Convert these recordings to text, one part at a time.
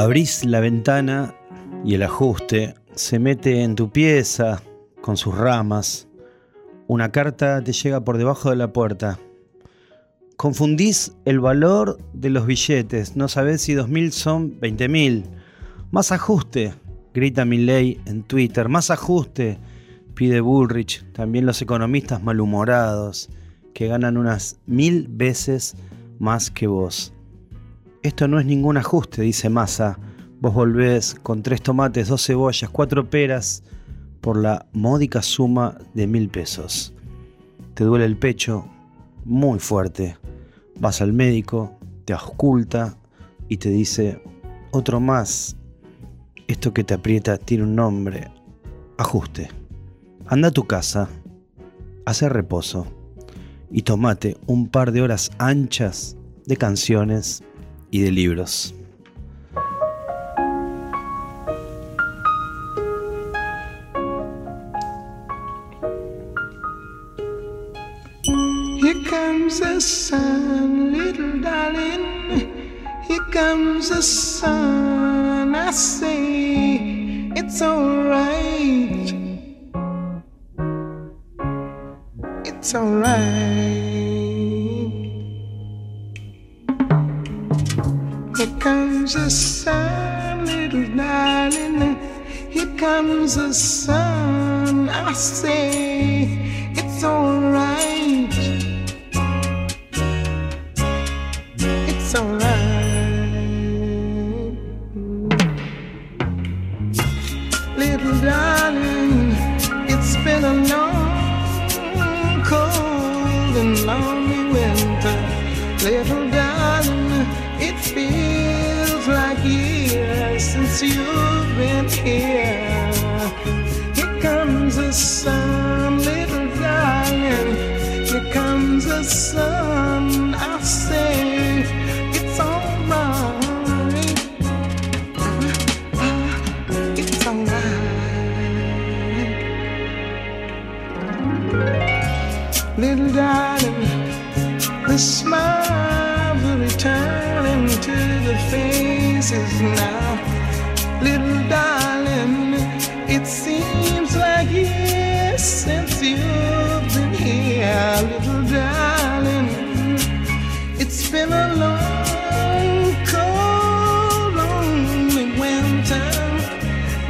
Abrís la ventana y el ajuste se mete en tu pieza con sus ramas. Una carta te llega por debajo de la puerta. Confundís el valor de los billetes, no sabés si 2.000 son 20.000. Más ajuste, grita Milley en Twitter. Más ajuste, pide Bullrich. También los economistas malhumorados, que ganan unas mil veces más que vos. Esto no es ningún ajuste, dice Massa. Vos volvés con tres tomates, dos cebollas, cuatro peras por la módica suma de mil pesos. Te duele el pecho muy fuerte. Vas al médico, te ausculta y te dice, otro más. Esto que te aprieta tiene un nombre. Ajuste. Anda a tu casa, hace reposo y tomate un par de horas anchas de canciones y de libros. Here comes the sun, little darling. Here comes the sun. I say it's alright. It's alright. Here comes the sun, little darling. Here comes the sun. I say it's alright. It's alright. Little darling, it's been a long, cold and lonely winter. Little darling, it feels like years since you've been here. Here comes the sun, little darling. Here comes the sun. I say it's alright. It's alright. Little darling, the smiles are returning to the faces now. Little darling, it seems like years since you've been here. Little darling, it's been a long, cold, lonely winter.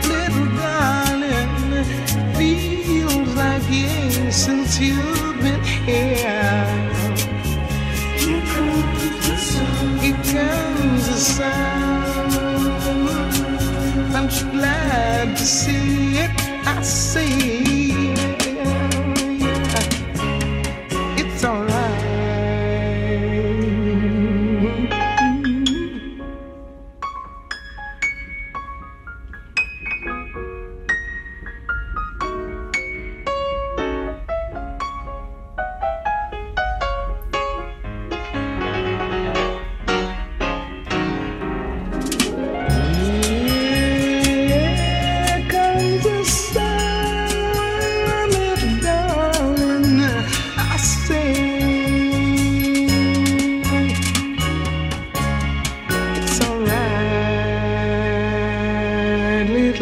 Little darling, feels like years since you've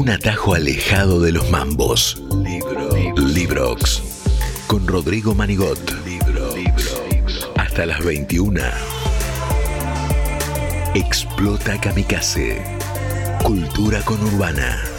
Un atajo alejado de los mambos. Librox. Con Rodrigo Manigot. Hasta las 21. Explota Kamikaze. Cultura con Urbana.